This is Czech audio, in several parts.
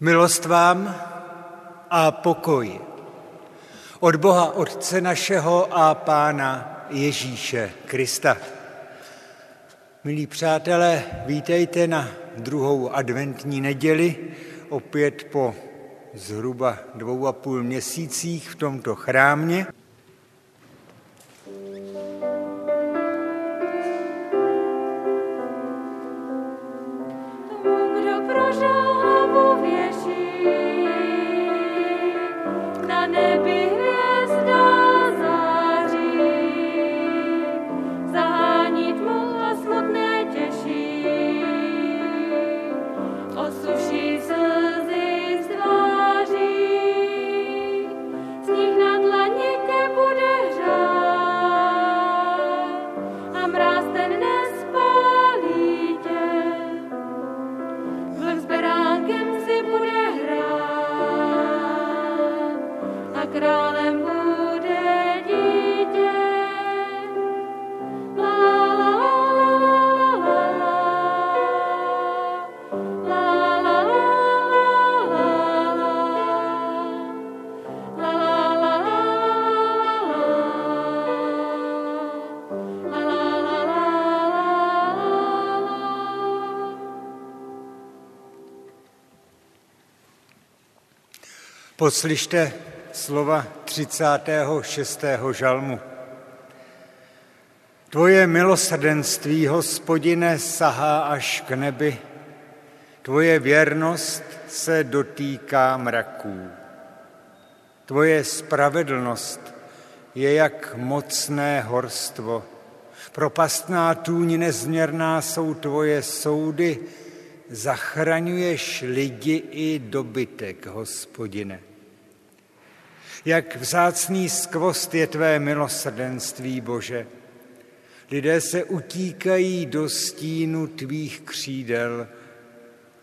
Milost vám a pokoj od Boha Otce našeho a Pána Ježíše Krista. Milí přátelé, vítejte na druhou adventní neděli, opět po zhruba dvou a půl měsících v tomto chrámě. Poslyšte slova 36. žalmu. Tvoje milosrdenství, hospodine, sahá až k nebi, tvoje věrnost se dotýká mraků. Tvoje spravedlnost je jak mocné horstvo. Propastná tůň nezměrná jsou tvoje soudy, zachraňuješ lidi i dobytek, hospodine. Jak vzácný skvost je tvé milosrdenství, Bože. Lidé se utíkají do stínu tvých křídel.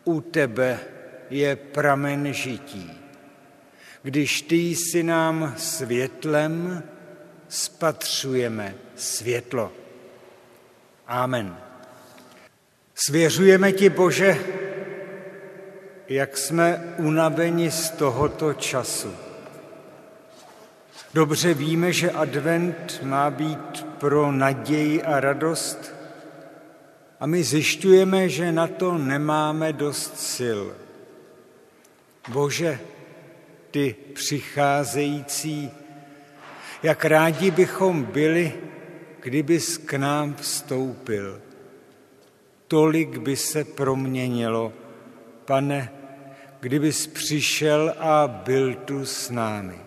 U tebe je pramen žití. Když ty jsi nám světlem, spatřujeme světlo. Amen. Svěřujeme ti, Bože, jak jsme unaveni z tohoto času Dobře víme, že advent má být pro naději a radost a my zjišťujeme, že na to nemáme dost sil. Bože, ty přicházející, jak rádi bychom byli, kdybys k nám vstoupil. Tolik by se proměnilo, pane, kdybys přišel a byl tu s námi.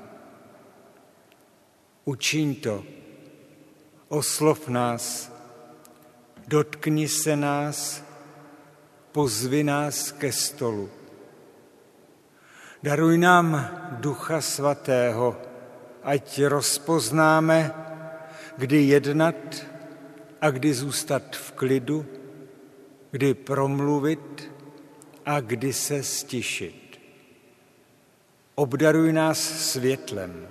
Učiň to, oslov nás, dotkni se nás, pozvi nás ke stolu. Daruj nám Ducha Svatého, ať rozpoznáme, kdy jednat a kdy zůstat v klidu, kdy promluvit a kdy se stišit. Obdaruj nás světlem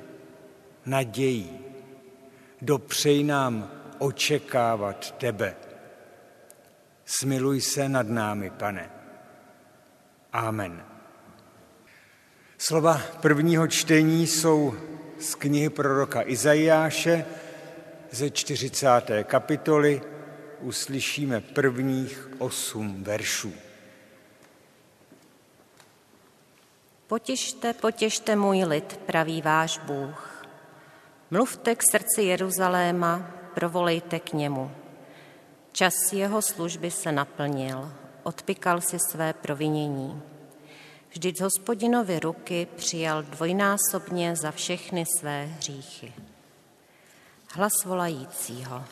nadějí. Dopřej nám očekávat tebe. Smiluj se nad námi, pane. Amen. Slova prvního čtení jsou z knihy proroka Izajáše ze 40. kapitoly. Uslyšíme prvních osm veršů. Potěšte, potěšte můj lid, praví váš Bůh. Mluvte k srdci Jeruzaléma, provolejte k němu. Čas jeho služby se naplnil, odpikal si své provinění. Vždyť z hospodinovy ruky přijal dvojnásobně za všechny své hříchy. Hlas volajícího.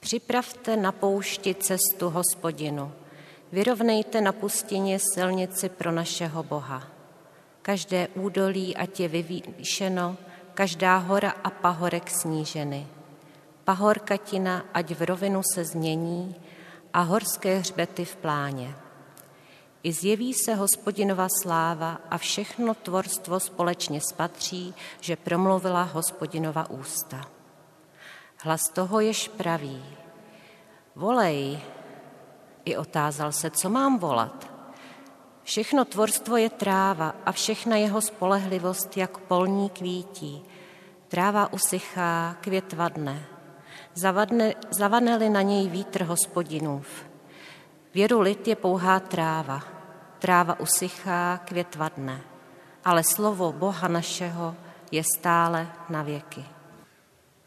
Připravte na poušti cestu hospodinu, vyrovnejte na pustině silnici pro našeho Boha. Každé údolí, ať je vyvýšeno, každá hora a pahorek sníženy. Pahorkatina, ať v rovinu se změní a horské hřbety v pláně. I zjeví se hospodinova sláva a všechno tvorstvo společně spatří, že promluvila hospodinova ústa. Hlas toho jež praví, volej, i otázal se, co mám volat. Všechno tvorstvo je tráva a všechna jeho spolehlivost jak polní kvítí. Tráva usychá, květ vadne. Zavadne, zavadne na něj vítr hospodinův. Věru lid je pouhá tráva. Tráva usychá, květ vadne. Ale slovo Boha našeho je stále na věky.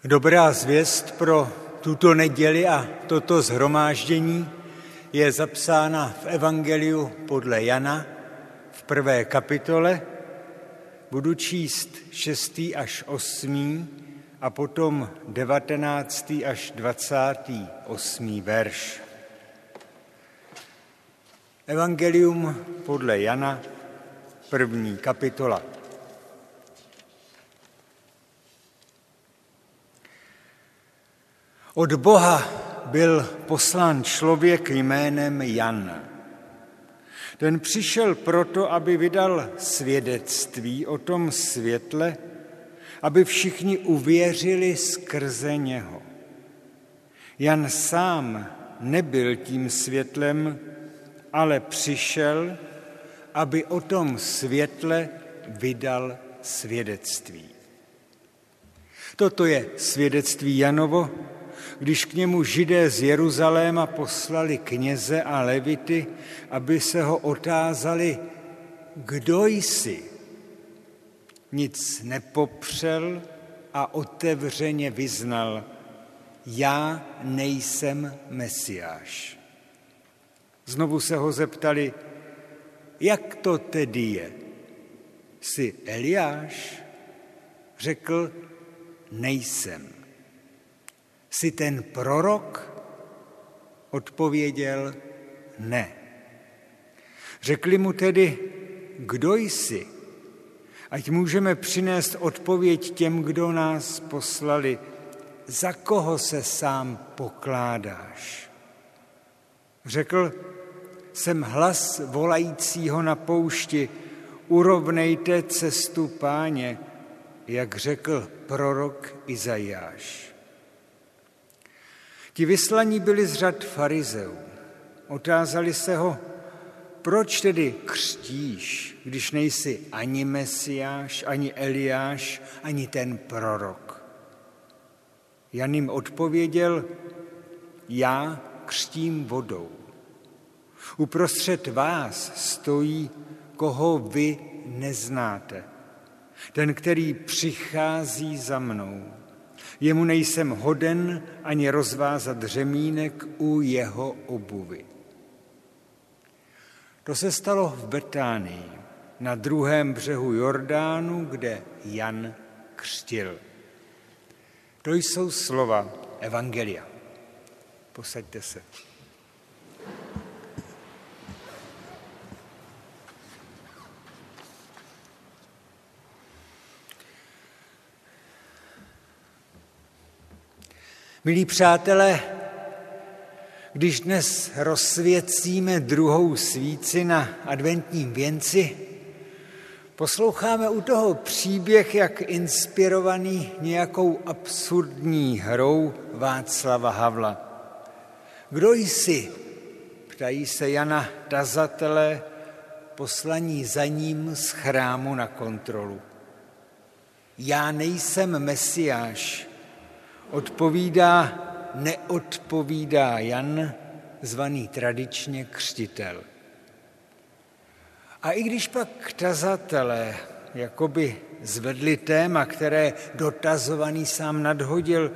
Dobrá zvěst pro tuto neděli a toto zhromáždění je zapsána v Evangeliu podle Jana v prvé kapitole. Budu číst 6. až 8. a potom 19. až 28. verš. Evangelium podle Jana, první kapitola. Od Boha byl poslán člověk jménem Jan. Ten přišel proto, aby vydal svědectví o tom světle, aby všichni uvěřili skrze něho. Jan sám nebyl tím světlem, ale přišel, aby o tom světle vydal svědectví. Toto je svědectví Janovo, když k němu židé z Jeruzaléma poslali kněze a levity, aby se ho otázali, kdo jsi? Nic nepopřel a otevřeně vyznal, já nejsem Mesiáš. Znovu se ho zeptali, jak to tedy je? Jsi Eliáš? Řekl, nejsem. Jsi ten prorok? Odpověděl ne. Řekli mu tedy, kdo jsi? Ať můžeme přinést odpověď těm, kdo nás poslali. Za koho se sám pokládáš? Řekl, jsem hlas volajícího na poušti, urovnejte cestu páně, jak řekl prorok Izajáš. Ti vyslaní byli z řad farizeů. Otázali se ho, proč tedy křtíš, když nejsi ani Mesiáš, ani Eliáš, ani ten prorok? Jan jim odpověděl, já křtím vodou. Uprostřed vás stojí, koho vy neznáte. Ten, který přichází za mnou. Jemu nejsem hoden ani rozvázat řemínek u jeho obuvy. To se stalo v Betánii, na druhém břehu Jordánu, kde Jan křtil. To jsou slova Evangelia. Posaďte se. Milí přátelé, když dnes rozsvěcíme druhou svíci na adventním věnci, posloucháme u toho příběh, jak inspirovaný nějakou absurdní hrou Václava Havla. Kdo jsi? Ptají se Jana tazatele, poslaní za ním z chrámu na kontrolu. Já nejsem mesiáš, odpovídá, neodpovídá Jan, zvaný tradičně křtitel. A i když pak tazatelé jakoby zvedli téma, které dotazovaný sám nadhodil,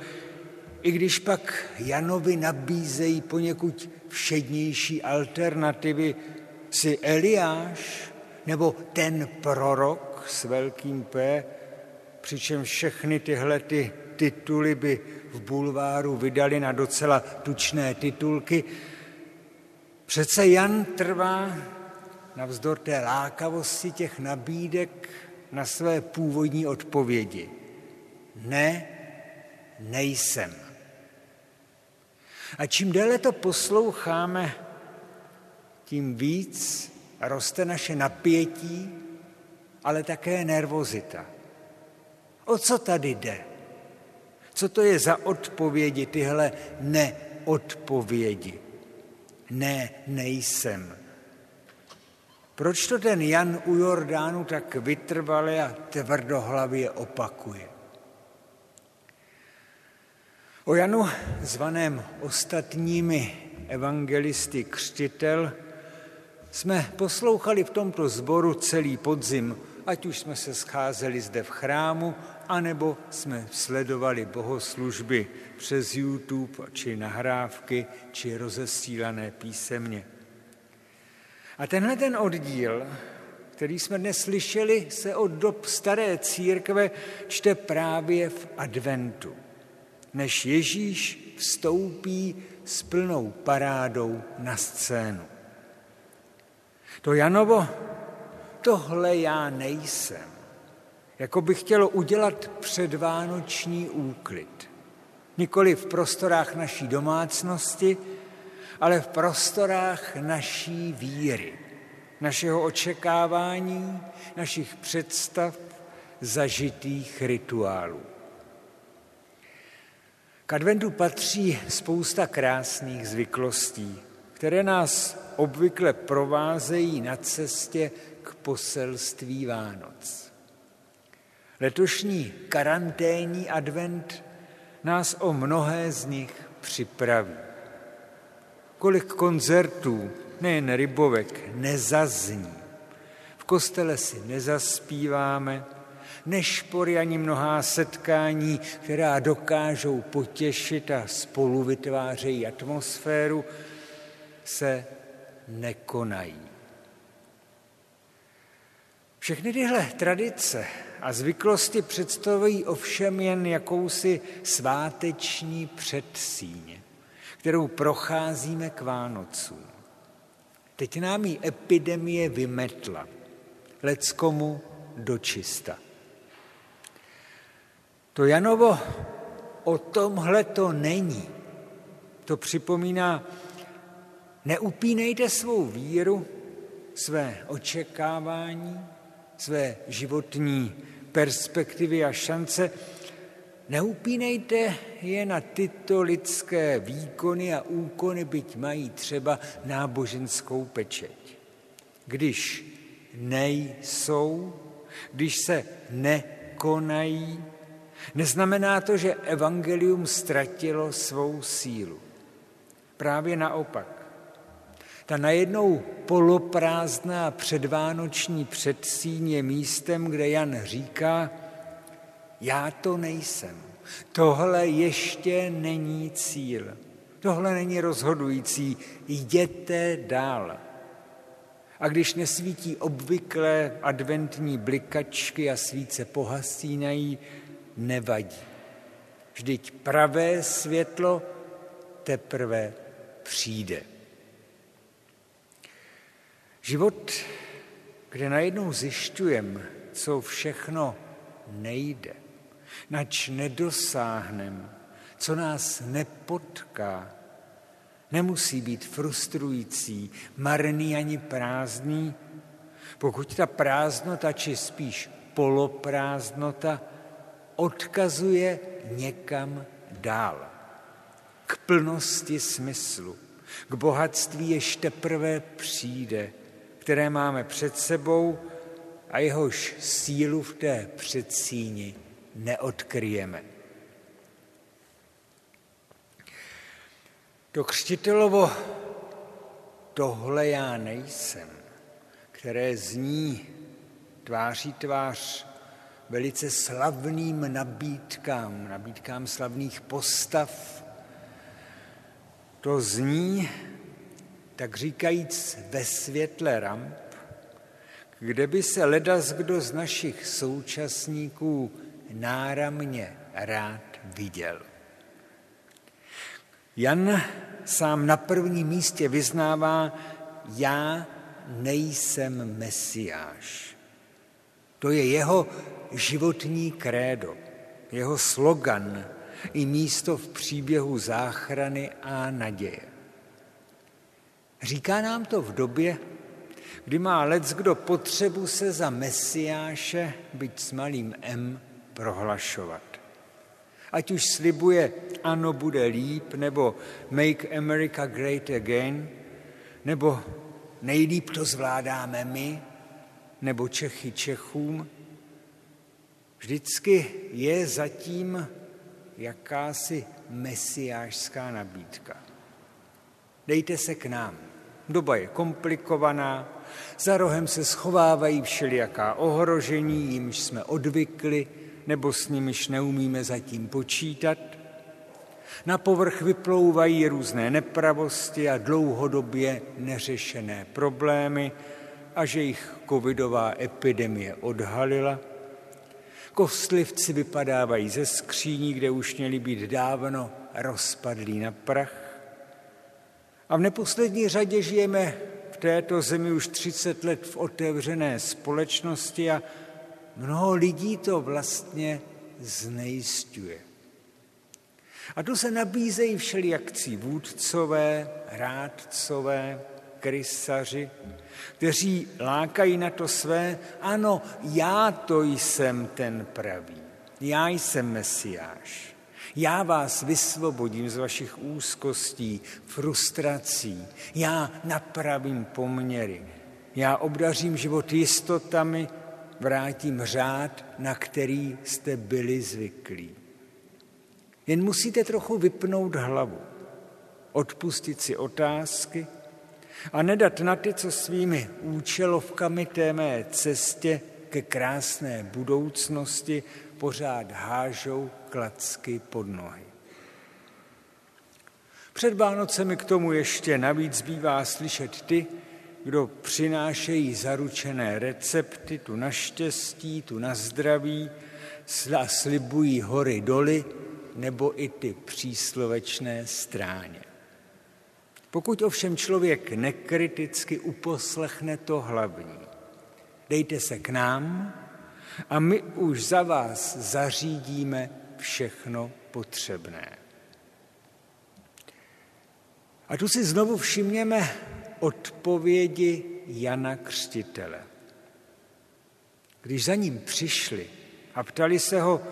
i když pak Janovi nabízejí poněkud všednější alternativy, si Eliáš nebo ten prorok s velkým P, přičem všechny tyhle ty tituly by v bulváru vydali na docela tučné titulky. Přece Jan trvá navzdor té lákavosti těch nabídek na své původní odpovědi. Ne, nejsem. A čím déle to posloucháme, tím víc roste naše napětí, ale také nervozita. O co tady jde? Co to je za odpovědi, tyhle neodpovědi? Ne, nejsem. Proč to ten Jan u Jordánu tak vytrvale a tvrdohlavě opakuje? O Janu, zvaném ostatními evangelisty křtitel, jsme poslouchali v tomto sboru celý podzim, ať už jsme se scházeli zde v chrámu, anebo jsme sledovali bohoslužby přes YouTube, či nahrávky, či rozesílané písemně. A tenhle ten oddíl, který jsme dnes slyšeli, se od dob staré církve čte právě v adventu, než Ježíš vstoupí s plnou parádou na scénu. To Janovo, tohle já nejsem. Jako by chtělo udělat předvánoční úklid. Nikoli v prostorách naší domácnosti, ale v prostorách naší víry, našeho očekávání, našich představ, zažitých rituálů. K adventu patří spousta krásných zvyklostí, které nás obvykle provázejí na cestě k poselství Vánoc. Letošní karanténní advent nás o mnohé z nich připraví. Kolik koncertů, nejen rybovek, nezazní. V kostele si nezaspíváme, nešpory ani mnohá setkání, která dokážou potěšit a spolu vytvářejí atmosféru, se nekonají. Všechny tyhle tradice a zvyklosti představují ovšem jen jakousi sváteční předsíň, kterou procházíme k Vánocům. Teď nám ji epidemie vymetla, leckomu dočista. To Janovo o tomhle to není. To připomíná, neupínejte svou víru, své očekávání, své životní perspektivy a šance, neupínejte je na tyto lidské výkony a úkony, byť mají třeba náboženskou pečeť. Když nejsou, když se nekonají, Neznamená to, že evangelium ztratilo svou sílu. Právě naopak. Ta najednou poloprázdná předvánoční předsíň je místem, kde Jan říká, já to nejsem. Tohle ještě není cíl. Tohle není rozhodující. Jděte dál. A když nesvítí obvyklé adventní blikačky a svíce pohasínají, nevadí. Vždyť pravé světlo teprve přijde. Život, kde najednou zjišťujeme, co všechno nejde, nač nedosáhneme, co nás nepotká, nemusí být frustrující, marný ani prázdný, pokud ta prázdnota, či spíš poloprázdnota, odkazuje někam dál. K plnosti smyslu, k bohatství ještě teprve přijde, které máme před sebou a jehož sílu v té předsíni neodkryjeme. To křtitelovo tohle já nejsem, které zní tváří tvář velice slavným nabídkám, nabídkám slavných postav. To zní, tak říkajíc, ve světle ramp, kde by se ledas kdo z našich současníků náramně rád viděl. Jan sám na prvním místě vyznává, já nejsem mesiáš. To je jeho životní krédo, jeho slogan i místo v příběhu záchrany a naděje. Říká nám to v době, kdy má lec kdo potřebu se za mesiáše, byť s malým M, prohlašovat. Ať už slibuje ano, bude líp, nebo make America great again, nebo nejlíp to zvládáme my, nebo Čechy Čechům. Vždycky je zatím jakási mesiářská nabídka. Dejte se k nám. Doba je komplikovaná, za rohem se schovávají všelijaká ohrožení, jimž jsme odvykli, nebo s nimiž neumíme zatím počítat. Na povrch vyplouvají různé nepravosti a dlouhodobě neřešené problémy, a že jich covidová epidemie odhalila. Kostlivci vypadávají ze skříní, kde už měli být dávno rozpadlí na prach. A v neposlední řadě žijeme v této zemi už 30 let v otevřené společnosti a mnoho lidí to vlastně znejistuje. A tu se nabízejí všelijakcí vůdcové, rádcové, krysaři, kteří lákají na to své, ano, já to jsem ten pravý, já jsem mesiáš. Já vás vysvobodím z vašich úzkostí, frustrací. Já napravím poměry. Já obdařím život jistotami, vrátím řád, na který jste byli zvyklí. Jen musíte trochu vypnout hlavu, odpustit si otázky a nedat na ty, co svými účelovkami té mé cestě ke krásné budoucnosti pořád hážou klacky pod nohy. Před Vánocemi k tomu ještě navíc bývá slyšet ty, kdo přinášejí zaručené recepty, tu na štěstí, tu na zdraví, a slibují hory doly, nebo i ty příslovečné stráně. Pokud ovšem člověk nekriticky uposlechne to hlavní, dejte se k nám a my už za vás zařídíme všechno potřebné. A tu si znovu všimněme odpovědi Jana Křtitele. Když za ním přišli a ptali se ho,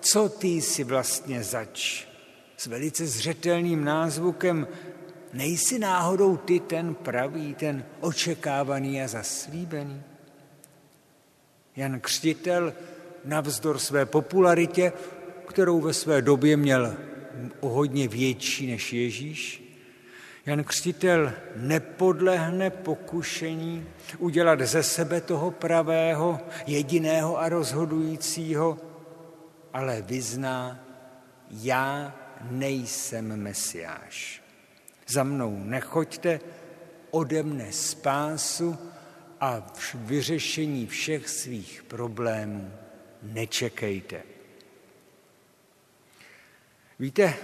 co ty jsi vlastně zač, s velice zřetelným názvukem, nejsi náhodou ty ten pravý, ten očekávaný a zaslíbený? Jan Křtitel navzdor své popularitě, kterou ve své době měl o hodně větší než Ježíš, Jan Křtitel nepodlehne pokušení udělat ze sebe toho pravého, jediného a rozhodujícího, ale vyzná, já nejsem mesiáš. Za mnou nechoďte, ode mne spásu a vyřešení všech svých problémů nečekejte. Víte,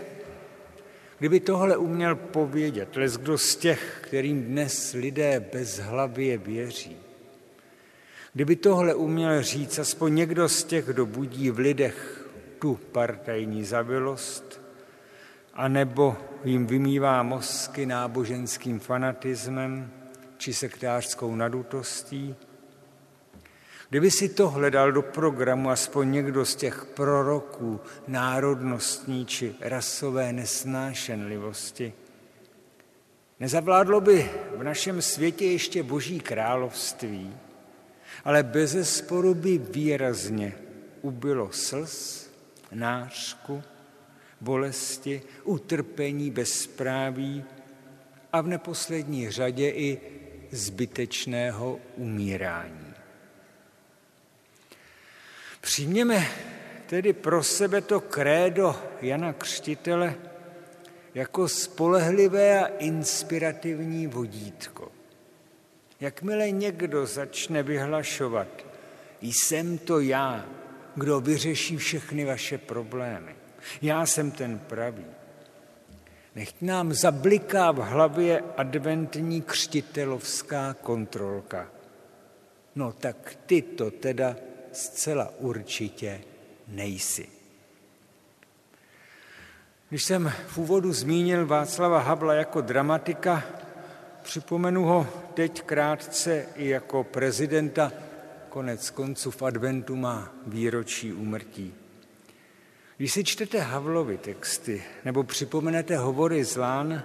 kdyby tohle uměl povědět les kdo z těch, kterým dnes lidé bezhlavě věří, kdyby tohle uměl říct aspoň někdo z těch, kdo budí v lidech tu partajní zavilost, anebo jim vymývá mozky náboženským fanatismem či sektářskou nadutostí, Kdyby si to hledal do programu aspoň někdo z těch proroků národnostní či rasové nesnášenlivosti, nezavládlo by v našem světě ještě boží království, ale bez sporu by výrazně ubylo slz, nářku, bolesti, utrpení, bezpráví a v neposlední řadě i zbytečného umírání. Přijměme tedy pro sebe to krédo Jana Křtitele jako spolehlivé a inspirativní vodítko. Jakmile někdo začne vyhlašovat, jsem to já, kdo vyřeší všechny vaše problémy, já jsem ten pravý, Nech nám zabliká v hlavě adventní křtitelovská kontrolka. No tak ty to teda zcela určitě nejsi. Když jsem v úvodu zmínil Václava Havla jako dramatika, připomenu ho teď krátce i jako prezidenta, konec konců v adventu má výročí úmrtí. Když si čtete Havlovy texty nebo připomenete hovory z Lán,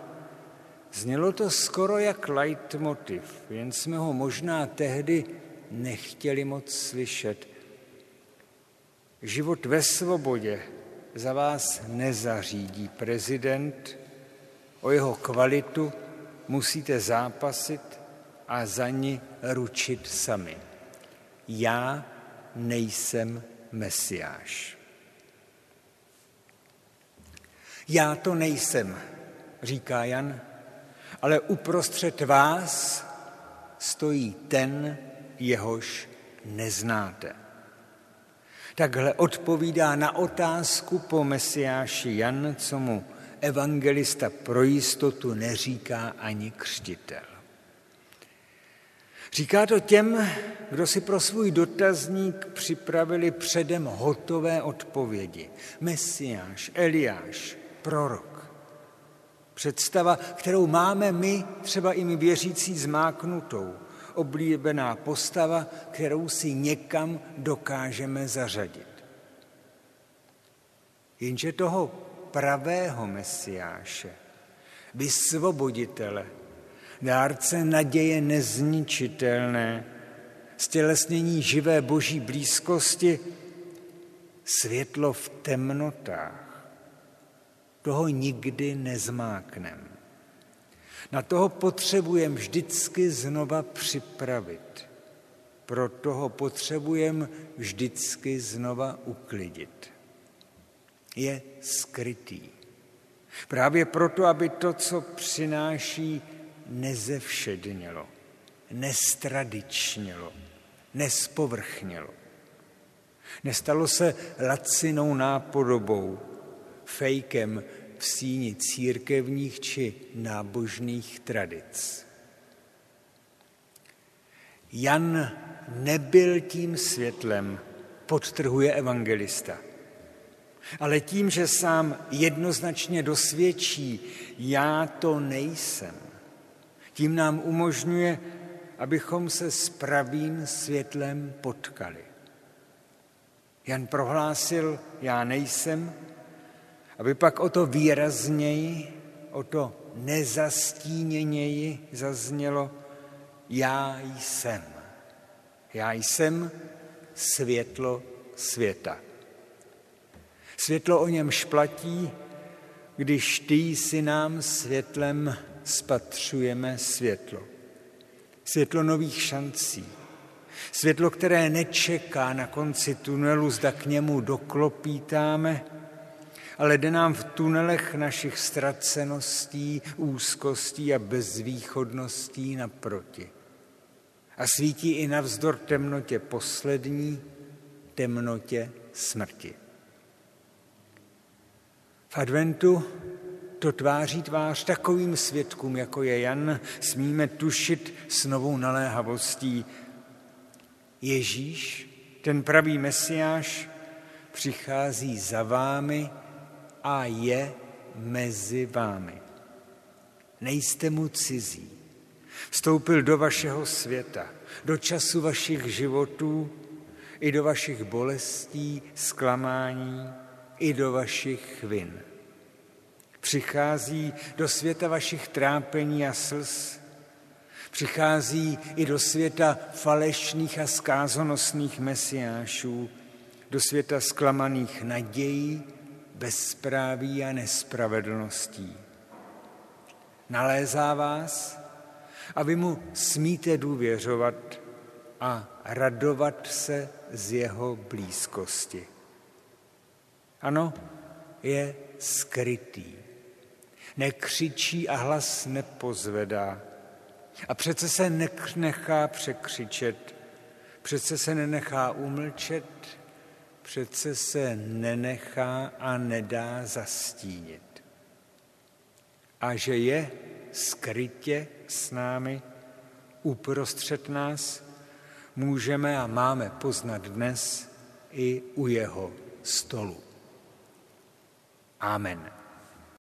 Znělo to skoro jak leitmotiv, jen jsme ho možná tehdy nechtěli moc slyšet. Život ve svobodě za vás nezařídí prezident, o jeho kvalitu musíte zápasit a za ní ručit sami. Já nejsem mesiáš. Já to nejsem, říká Jan, ale uprostřed vás stojí ten, jehož neznáte. Takhle odpovídá na otázku po Mesiáši Jan, co mu evangelista pro jistotu neříká ani křtitel. Říká to těm, kdo si pro svůj dotazník připravili předem hotové odpovědi. Mesiáš, Eliáš, prorok. Představa, kterou máme my, třeba i my věřící, zmáknutou oblíbená postava, kterou si někam dokážeme zařadit. Jenže toho pravého mesiáše, vysvoboditele, dárce naděje nezničitelné, stělesnění živé boží blízkosti, světlo v temnotách, toho nikdy nezmákneme. Na toho potřebujeme vždycky znova připravit. Pro toho potřebujeme vždycky znova uklidit. Je skrytý. Právě proto, aby to, co přináší, nezevšednělo, nestradičnělo, nespovrchnělo. Nestalo se lacinou nápodobou, fejkem, v síni církevních či nábožných tradic. Jan nebyl tím světlem, podtrhuje evangelista. Ale tím, že sám jednoznačně dosvědčí, já to nejsem, tím nám umožňuje, abychom se s pravým světlem potkali. Jan prohlásil, já nejsem, aby pak o to výrazněji, o to nezastíněněji zaznělo, já jsem. Já jsem světlo světa. Světlo o něm šplatí, když ty si nám světlem spatřujeme světlo. Světlo nových šancí. Světlo, které nečeká na konci tunelu, zda k němu doklopítáme, ale jde nám v tunelech našich ztraceností, úzkostí a bezvýchodností naproti. A svítí i navzdor temnotě poslední, temnotě smrti. V adventu to tváří tvář takovým svědkům, jako je Jan, smíme tušit s novou naléhavostí. Ježíš, ten pravý mesiáš, přichází za vámi a je mezi vámi. Nejste mu cizí. Vstoupil do vašeho světa, do času vašich životů, i do vašich bolestí, zklamání, i do vašich vin. Přichází do světa vašich trápení a slz, přichází i do světa falešných a skázonosných mesiášů, do světa zklamaných nadějí bezpráví a nespravedlností. Nalézá vás a vy mu smíte důvěřovat a radovat se z jeho blízkosti. Ano, je skrytý. Nekřičí a hlas nepozvedá. A přece se nechá překřičet, přece se nenechá umlčet, přece se nenechá a nedá zastínit. A že je skrytě s námi, uprostřed nás, můžeme a máme poznat dnes i u jeho stolu. Amen.